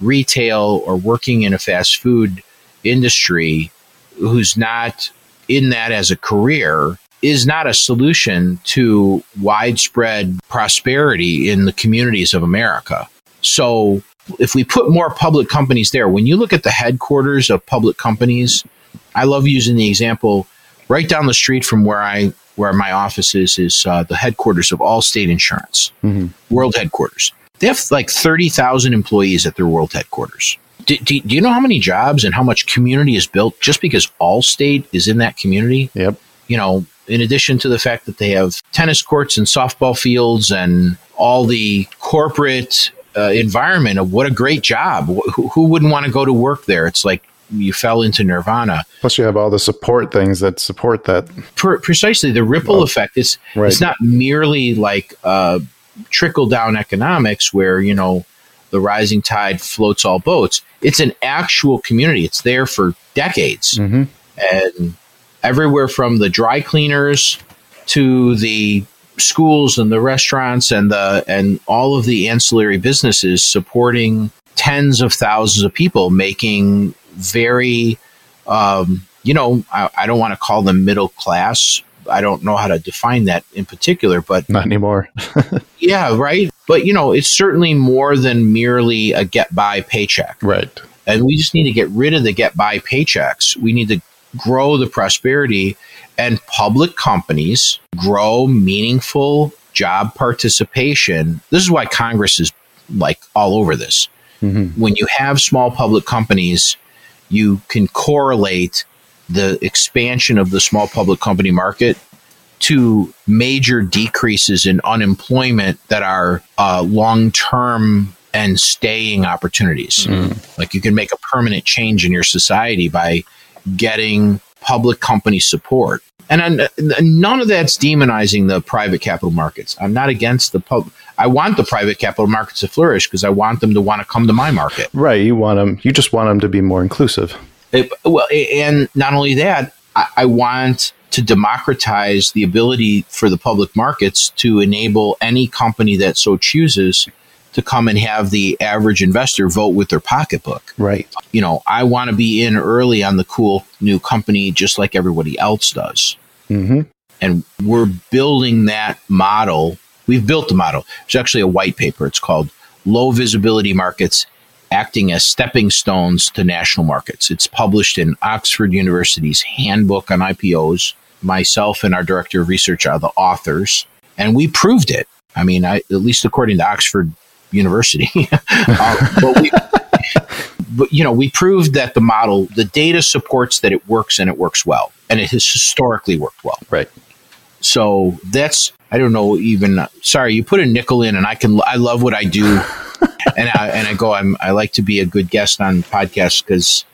retail or working in a fast food industry who's not in that as a career is not a solution to widespread prosperity in the communities of America. So, if we put more public companies there, when you look at the headquarters of public companies, I love using the example right down the street from where I where my office is is uh, the headquarters of Allstate Insurance, mm-hmm. world headquarters. They have like thirty thousand employees at their world headquarters. Do, do, do, you know how many jobs and how much community is built just because Allstate is in that community? Yep. You know, in addition to the fact that they have tennis courts and softball fields and all the corporate uh, environment of what a great job. Who, who wouldn't want to go to work there? It's like you fell into nirvana. Plus, you have all the support things that support that. Per- precisely, the ripple well, effect is right. it's not merely like uh, trickle down economics where you know the rising tide floats all boats. It's an actual community. It's there for decades, mm-hmm. and everywhere from the dry cleaners to the schools and the restaurants and the and all of the ancillary businesses supporting tens of thousands of people making very um, you know I, I don't want to call them middle class I don't know how to define that in particular, but not anymore. yeah, right. But you know, it's certainly more than merely a get by paycheck. Right. And we just need to get rid of the get by paychecks. We need to grow the prosperity and public companies grow meaningful job participation. This is why Congress is like all over this. Mm-hmm. When you have small public companies, you can correlate the expansion of the small public company market to major decreases in unemployment that are uh, long term and staying opportunities. Mm. Like you can make a permanent change in your society by getting public company support. And I, none of that's demonizing the private capital markets. I'm not against the pub. I want the private capital markets to flourish because I want them to want to come to my market. Right. You want them. You just want them to be more inclusive. It, well, and not only that, I, I want to democratize the ability for the public markets to enable any company that so chooses to come and have the average investor vote with their pocketbook. Right. You know, I want to be in early on the cool new company just like everybody else does. Mm-hmm. And we're building that model. We've built the model. There's actually a white paper. It's called Low Visibility Markets Acting as Stepping Stones to National Markets. It's published in Oxford University's Handbook on IPOs. Myself and our director of research are the authors, and we proved it. I mean, I, at least according to Oxford university. uh, but, we, but, you know, we proved that the model, the data supports that it works and it works well, and it has historically worked well. Right. So that's I don't know even. Sorry, you put a nickel in, and I can. I love what I do, and I and I go. I'm. I like to be a good guest on podcasts because,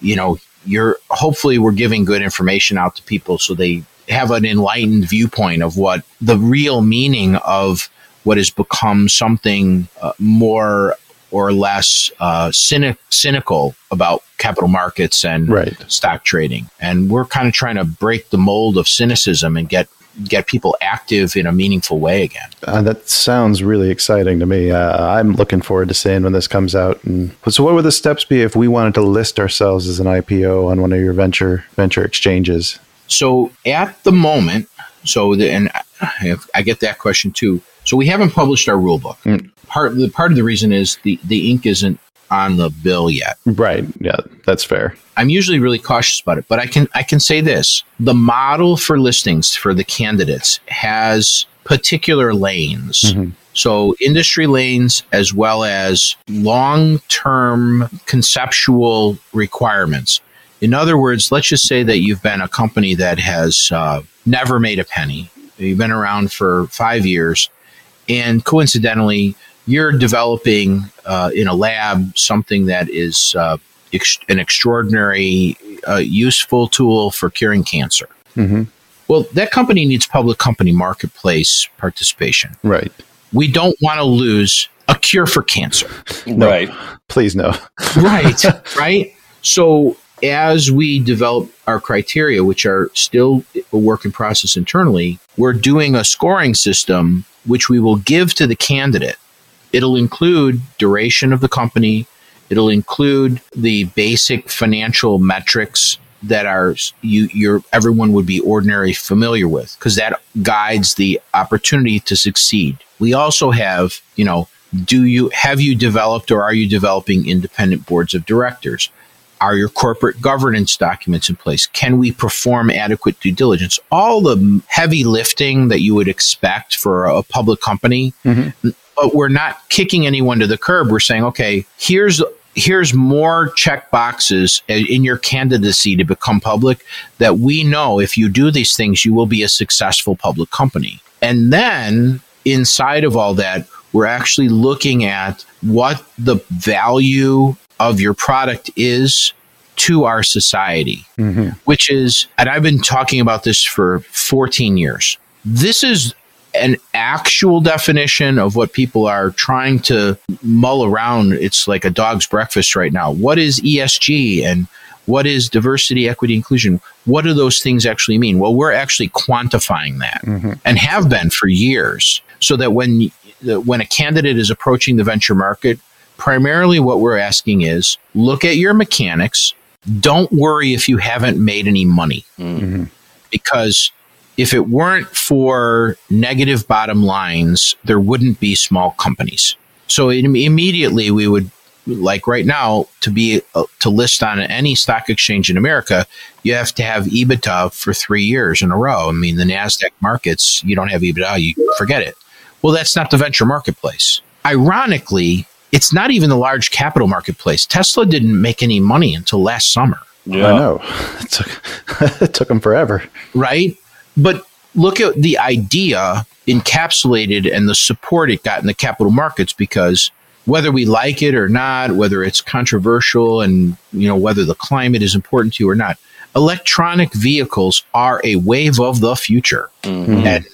you know, you're hopefully we're giving good information out to people so they have an enlightened viewpoint of what the real meaning of what has become something uh, more or less uh, cynic, cynical about capital markets and right. stock trading. And we're kind of trying to break the mold of cynicism and get get people active in a meaningful way again. Uh, that sounds really exciting to me. Uh, I'm looking forward to seeing when this comes out. And so, what would the steps be if we wanted to list ourselves as an IPO on one of your venture venture exchanges? So, at the moment, so the, and I, I get that question too. So we haven't published our rule book. Mm. Part the part of the reason is the the ink isn't on the bill yet. Right. Yeah, that's fair. I'm usually really cautious about it, but I can I can say this: the model for listings for the candidates has particular lanes. Mm-hmm. So industry lanes as well as long-term conceptual requirements. In other words, let's just say that you've been a company that has uh, never made a penny. You've been around for five years and coincidentally, you're developing uh, in a lab something that is uh, ex- an extraordinary, uh, useful tool for curing cancer. Mm-hmm. Well, that company needs public company marketplace participation. Right. We don't want to lose a cure for cancer. No, right. Please no. right. Right. So as we develop our criteria, which are still a work in process internally, we're doing a scoring system which we will give to the candidate. It'll include duration of the company, It'll include the basic financial metrics that are you you're everyone would be ordinary familiar with because that guides the opportunity to succeed. We also have, you know, do you have you developed or are you developing independent boards of directors? Are your corporate governance documents in place? Can we perform adequate due diligence? All the heavy lifting that you would expect for a public company, mm-hmm. But we're not kicking anyone to the curb. We're saying, okay, here's here's more check boxes in your candidacy to become public that we know if you do these things, you will be a successful public company. And then inside of all that, we're actually looking at what the value of your product is to our society, mm-hmm. which is, and I've been talking about this for 14 years. This is an actual definition of what people are trying to mull around. It's like a dog's breakfast right now. What is ESG and what is diversity, equity, inclusion? What do those things actually mean? Well, we're actually quantifying that mm-hmm. and have been for years so that when when a candidate is approaching the venture market, primarily what we're asking is look at your mechanics. Don't worry if you haven't made any money mm-hmm. because if it weren't for negative bottom lines, there wouldn't be small companies. So immediately we would like right now to be uh, to list on any stock exchange in America, you have to have EBITDA for 3 years in a row. I mean, the Nasdaq markets, you don't have EBITDA, you forget it. Well, that's not the venture marketplace. Ironically, it's not even the large capital marketplace. Tesla didn't make any money until last summer. Yeah. I know. It took, it took them forever. Right? But look at the idea encapsulated and the support it got in the capital markets because whether we like it or not, whether it's controversial and you know whether the climate is important to you or not, electronic vehicles are a wave of the future. Mm-hmm. And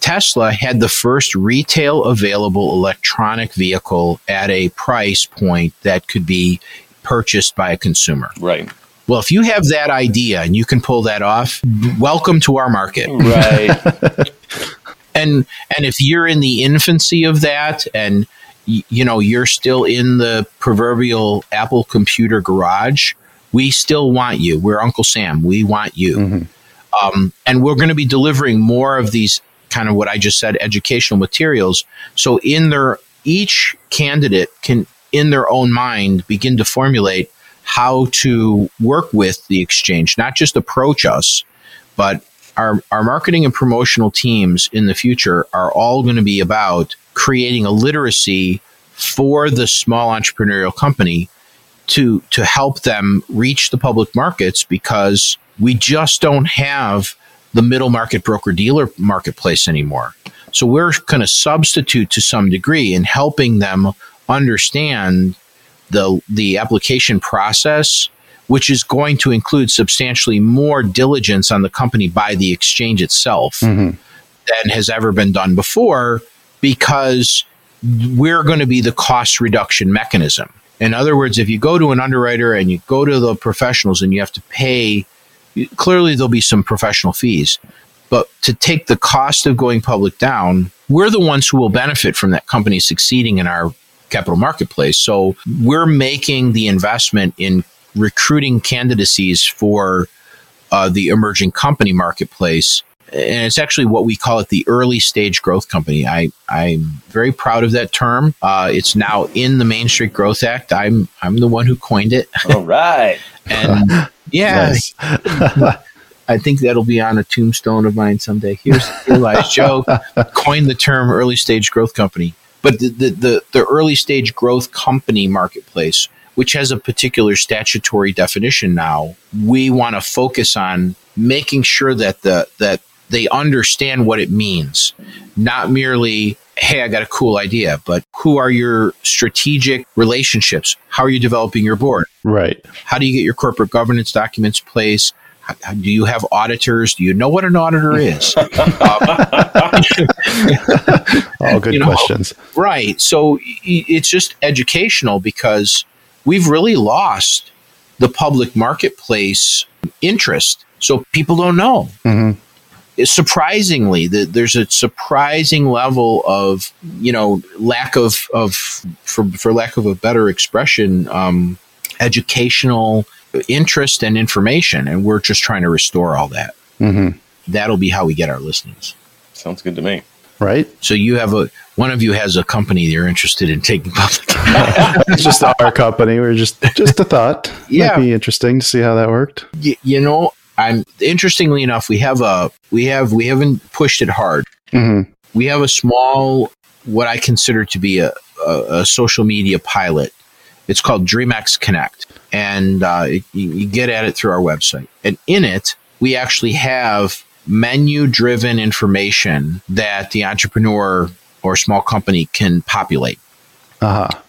Tesla had the first retail available electronic vehicle at a price point that could be purchased by a consumer. Right. Well, if you have that idea and you can pull that off, welcome to our market. Right. and and if you're in the infancy of that and you know you're still in the proverbial Apple computer garage, we still want you. We're Uncle Sam. We want you. Mm-hmm. Um, and we're going to be delivering more of these kind of what I just said educational materials. So in their each candidate can in their own mind begin to formulate how to work with the exchange, not just approach us, but our, our marketing and promotional teams in the future are all going to be about creating a literacy for the small entrepreneurial company to to help them reach the public markets because we just don't have the middle market broker dealer marketplace anymore. So we're going to substitute to some degree in helping them understand the the application process which is going to include substantially more diligence on the company by the exchange itself mm-hmm. than has ever been done before because we're going to be the cost reduction mechanism. In other words, if you go to an underwriter and you go to the professionals and you have to pay, clearly there'll be some professional fees. But to take the cost of going public down, we're the ones who will benefit from that company succeeding in our capital marketplace. So we're making the investment in recruiting candidacies for uh, the emerging company marketplace. And it's actually what we call it the early stage growth company. I, I'm very proud of that term. Uh, it's now in the Main Street Growth Act. I'm I'm the one who coined it. All right. and yeah, I think that'll be on a tombstone of mine someday. Here's Eli's joke. Coined the term early stage growth company. But the, the, the, the early stage growth company marketplace, which has a particular statutory definition now, we want to focus on making sure that the that they understand what it means, not merely hey, I got a cool idea, but who are your strategic relationships? How are you developing your board? Right. How do you get your corporate governance documents placed? Do you have auditors? Do you know what an auditor is? All good you know, questions. Right. So it's just educational because we've really lost the public marketplace interest. So people don't know. Mm-hmm. surprisingly, the, there's a surprising level of you know lack of of for for lack of a better expression, um, educational interest and information, and we're just trying to restore all that. Mm-hmm. That'll be how we get our listings. Sounds good to me. Right? So you have a one of you has a company you're interested in taking public. it's just our company. We're just just a thought. Yeah. Might be interesting to see how that worked. Y- you know, I'm interestingly enough, we have a we have we haven't pushed it hard. Mm-hmm. We have a small what I consider to be a, a, a social media pilot. It's called DreamX Connect, and uh, you, you get at it through our website. And in it, we actually have menu driven information that the entrepreneur or small company can populate. Uh huh.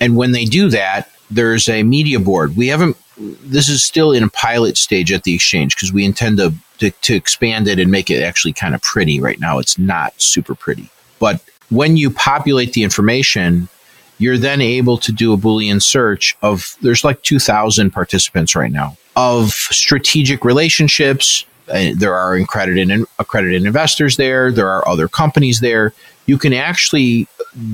And when they do that, there's a media board. We haven't, this is still in a pilot stage at the exchange because we intend to, to, to expand it and make it actually kind of pretty. Right now, it's not super pretty. But when you populate the information, you're then able to do a Boolean search of, there's like 2,000 participants right now, of strategic relationships. Uh, there are accredited, accredited investors there. There are other companies there. You can actually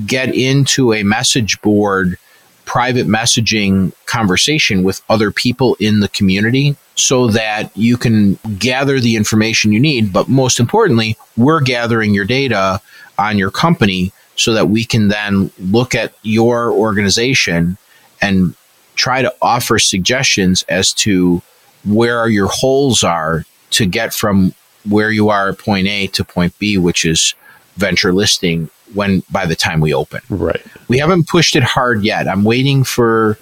get into a message board private messaging conversation with other people in the community so that you can gather the information you need. But most importantly, we're gathering your data on your company so that we can then look at your organization and try to offer suggestions as to where your holes are to get from where you are at point A to point B, which is venture listing when by the time we open. Right. We haven't pushed it hard yet. I'm waiting for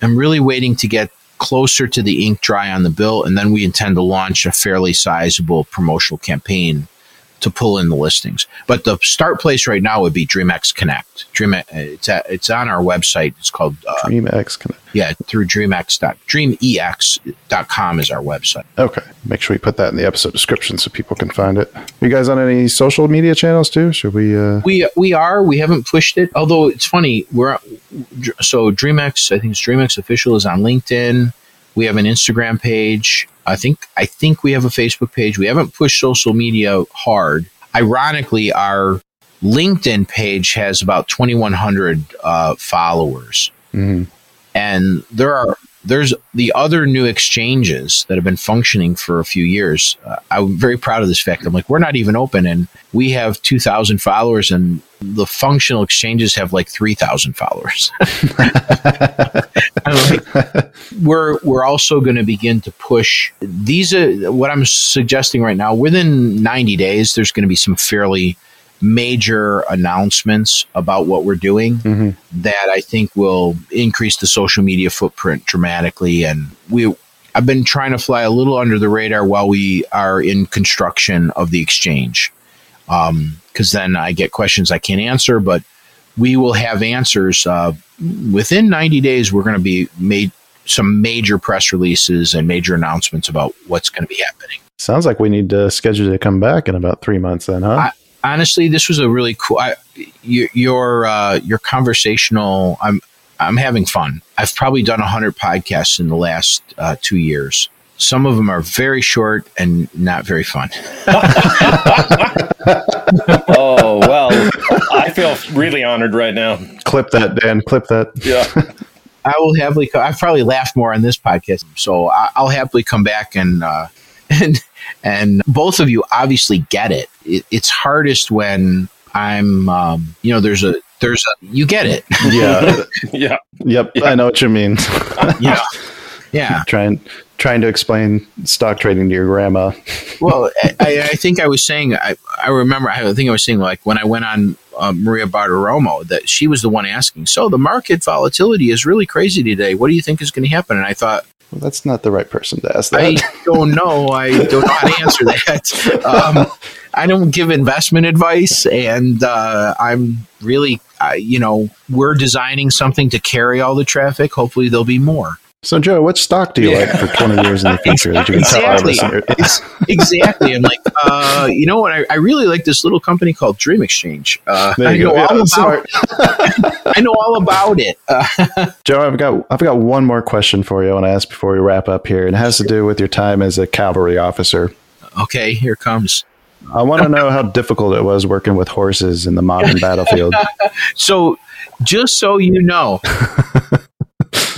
I'm really waiting to get closer to the ink dry on the bill and then we intend to launch a fairly sizable promotional campaign to pull in the listings. But the start place right now would be DreamX Connect. Dream it's at, it's on our website. It's called uh, DreamX Connect. yeah, through dreamx dot dreamex.com is our website. Okay. Make sure we put that in the episode description so people can find it. You guys on any social media channels too? Should we uh We we are. We haven't pushed it. Although it's funny, we're so DreamX. I think it's DreamX official is on LinkedIn. We have an Instagram page. I think I think we have a Facebook page. We haven't pushed social media hard. Ironically, our LinkedIn page has about twenty one hundred uh, followers, mhm. and there are there's the other new exchanges that have been functioning for a few years. Uh, I'm very proud of this fact. I'm like, we're not even open, and we have 2,000 followers, and the functional exchanges have like 3,000 followers. Like, we're we're also going to begin to push these. Are, what I'm suggesting right now, within 90 days, there's going to be some fairly major announcements about what we're doing Mhm. that I think will increase the social media footprint dramatically. And we, I've been trying to fly a little under the radar while we are in construction of the exchange, because then I get questions I can't answer. But we will have answers uh, within 90 days. We're going to be made some major press releases and major announcements about what's going to be happening. Sounds like we need to schedule to come back in about three months then, huh? I- honestly, this was a really cool. I, your your, uh, your conversational. I'm I'm having fun. I've probably done hundred podcasts in the last uh, two years. Some of them are very short and not very fun. Oh, well, I feel really honored right now. clip that, Dan. Clip that. Yeah. I will happily. Co- I've probably laughed more on this podcast, so I, I'll happily come back and uh, and and both of you obviously get it. it it's hardest when I'm, um, you know, there's a there's a you get it. Yeah. Yeah. yep. I know what you mean. yeah, yeah. trying trying to explain stock trading to your grandma. Well, I, I think I was saying, I, I remember, I think I was saying, like, when I went on uh, Maria Bartiromo, that she was the one asking, So the market volatility is really crazy today. What do you think is going to happen? And I thought, Well, that's not the right person to ask that. I don't know. I don't know how to answer that. Um, I don't give investment advice, and uh, I'm really, uh, you know, we're designing something to carry all the traffic. Hopefully, there'll be more. So, Joe, what stock do you Yeah. like for 20 years in the future that you can tell our Exactly. listeners? Exactly. I'm like, uh, you know what? I, I really like this little company called Dream Exchange. Uh, I know go. all Yeah, about. I know all about it. Uh, Joe, I've got I've got one more question for you I want to ask before we wrap up here. and It has to do with your time as a cavalry officer. Okay, here comes. I want to know how difficult it was working with horses in the modern battlefield. So, just so you know,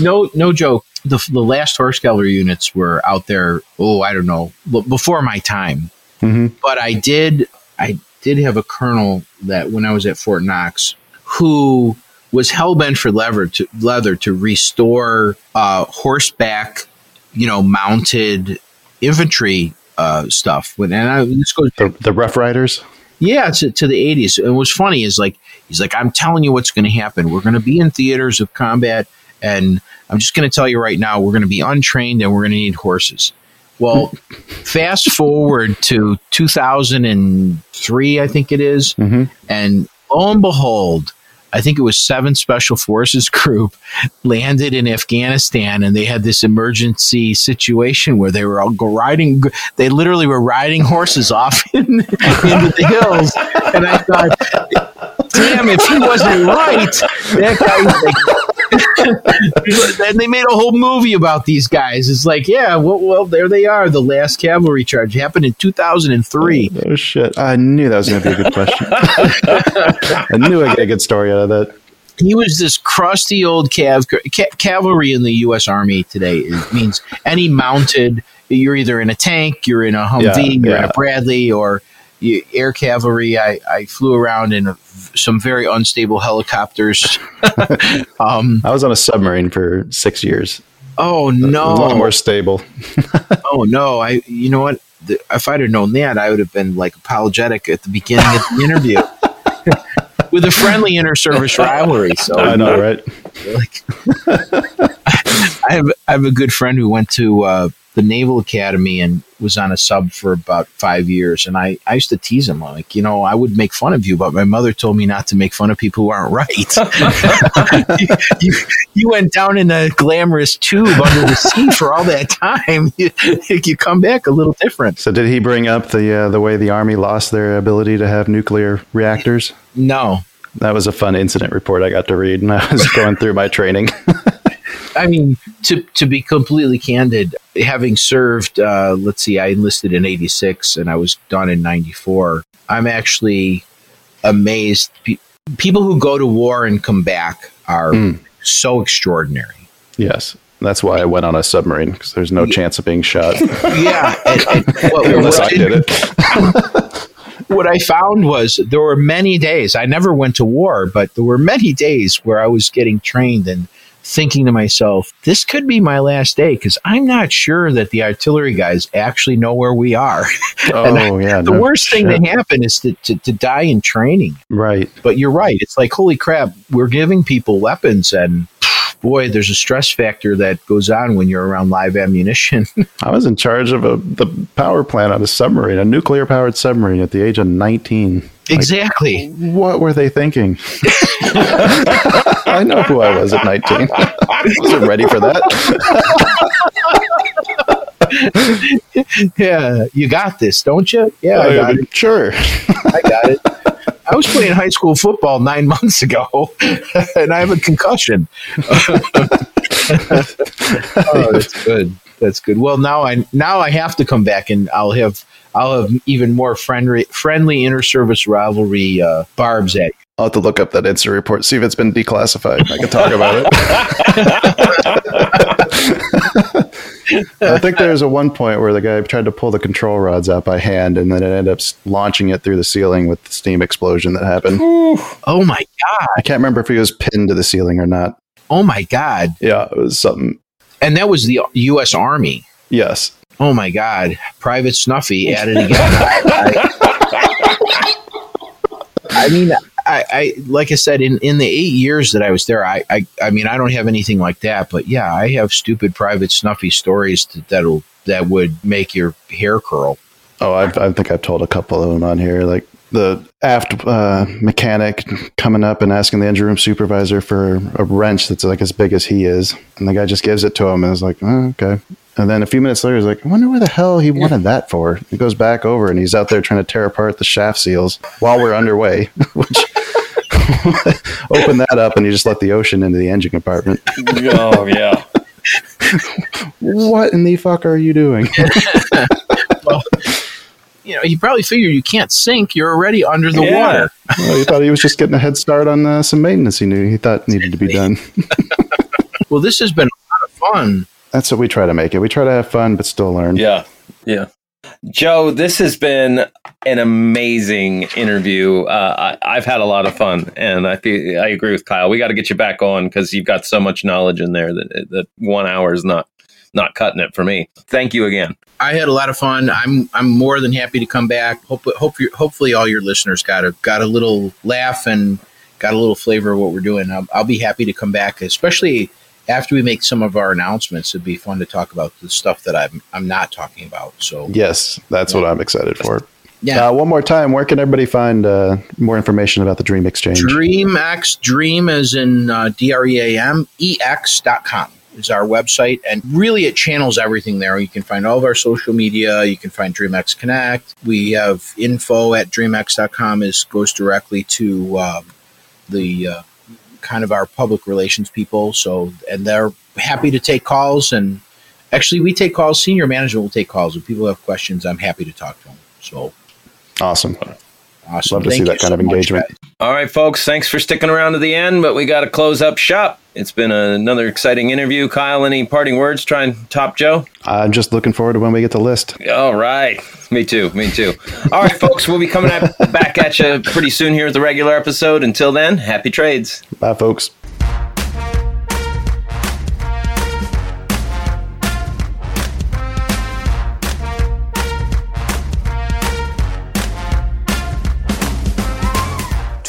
no, no joke. The, the last horse cavalry units were out there. Oh, I don't know, before my time. hmm But I did, I did have a colonel that when I was at Fort Knox, who was hell bent for leather to leather to restore uh, horseback, you know, mounted infantry uh, stuff. When and I, this goes The, the Rough Riders. yeah, to, to the 80s. And what's funny is like, he's like, I'm telling you what's going to happen. We're going to be in theaters of combat, and I'm just going to tell you right now, we're going to be untrained and we're going to need horses. Well, fast forward to 2003, I think it is, hmm and lo and behold, I think it was seven special forces group landed in Afghanistan and they had this emergency situation where they were all riding. They literally were riding horses off in, into the hills. And I thought, damn, if he wasn't right, that guy's like, then they made a whole movie about these guys. It's like, yeah, well, well, there they are. The last cavalry charge happened in 2003. Oh shit! I knew that was going to be a good question. I knew I'd get a good story out of that. he was this crusty old cav- ca- cavalry in the U.S. Army today. It means any mounted. You're either in a tank, you're in a Humvee, Yeah, you're in a Bradley, or air cavalry. I, I flew around in a, some very unstable helicopters. um, I was on a submarine for six years. oh no! A lot more stable. Oh no! I you know what? The, if I'd have known that, I would have been like apologetic at the beginning of the interview. With a friendly inter-service rivalry, so I know, right? like I have I have a good friend who went to uh, the Naval Academy and was on a sub for about five years, and I, I used to tease him like, you know, I would make fun of you, but my mother told me not to make fun of people who aren't right. you, you, you went down in a glamorous tube under the sea for all that time. You, you come back a little different. So, did he bring up the uh, the way the army lost their ability to have nuclear reactors? No, That was a fun incident report I got to read, and I was going through my training. I mean, to to be completely candid, having served, uh, let's see, I enlisted in '86 and I was done in '94. I'm actually amazed. Pe- people who go to war and come back are Mm. so extraordinary. yes, that's why I went on a submarine because there's no chance of being shot Yeah, and, and what, unless what I did it. what I found was there were many days. I never went to war, but there were many days where I was getting trained and thinking to myself, this could be my last day because I'm not sure that the artillery guys actually know where we are. Oh yeah, the no worst thing shit. that happen is to, to, to die in training. right? But you're right. It's like, holy crap, we're giving people weapons and boy, there's a stress factor that goes on when you're around live ammunition. I was in charge of a, the power plant on a submarine, a nuclear powered submarine, at the age of 19. exactly. What were they thinking? I know who I was at 19. I wasn't ready for that. Yeah, you got this, don't you? Yeah, I got it. Sure. I got it. I was playing high school football nine months ago, and I have a concussion. oh, that's good. That's good. Well, now I now I have to come back, and I'll have I'll have even more friendly friendly inter service rivalry uh, barbs at you. I'll have to look up that incident report, see if it's been declassified. I can talk about it. I think there was a one point where the guy tried to pull the control rods out by hand, and then it ended up launching it through the ceiling with the steam explosion that happened. Oh my god! I can't remember if he was pinned to the ceiling or not. Oh my god! Yeah, it was something. And that was the U.S. Army. Yes. Oh my god! Private Snuffy at it again. I, I- I mean, I, I like I said in, in the eight years that I was there, I, I I mean I don't have anything like that, but yeah, I have stupid Private Snuffy stories that, that'll that would make your hair curl. Oh, I've, I think I've told a couple of them on here. Like the aft uh, mechanic coming up and asking the engine room supervisor for a wrench that's like as big as he is, and the guy just gives it to him and is like, oh, "Okay." And then a few minutes later, he's like, "I wonder where the hell he wanted that for." He goes back over and he's out there trying to tear apart the shaft seals while we're underway, which. Open that up and you just let the ocean into the engine compartment. oh yeah. What in the fuck are you doing? well, you know, he probably figured you can't sink. You're already under the Yeah. water. Well, he thought he was just getting a head start on uh, some maintenance he knew he thought needed to be done. Well, this has been a lot of fun. That's what we try to make it. We try to have fun, but still learn. Yeah. Yeah. Joe, this has been an amazing interview. Uh, I, I've had a lot of fun, and I I agree with Kyle. We got to get you back on because you've got so much knowledge in there that that one hour is not not cutting it for me. Thank you again. I had a lot of fun. I'm I'm more than happy to come back. Hope, hope hopefully all your listeners got a got a little laugh and got a little flavor of what we're doing. I'll, I'll be happy to come back, especially after we make some of our announcements. It'd be fun to talk about the stuff that I'm I'm not talking about. So Yes, that's what I'm excited for. yeah, Uh, one more time, where can everybody find uh, more information about the Dream Exchange? DreamX Dream as in uh, D R E A M E X dot com is our website, and really it channels everything there. You can find all of our social media. You can find DreamX Connect. We have info at dreamx.com is goes directly to um, the uh, kind of our public relations people. So and they're happy to take calls and. Actually, we take calls. Senior management will take calls. If people have questions, I'm happy to talk to them. So Awesome. Awesome! Love to see that kind so of engagement. guys. All right, folks. Thanks for sticking around to the end, but we got to close up shop. It's been another exciting interview. Kyle, any parting words? Try and top Joe. I'm just looking forward to when we get the list. All right. Me too. Me too. All right, folks. We'll be coming at, back at you pretty soon here with the regular episode. Until then, happy trades. Bye, folks.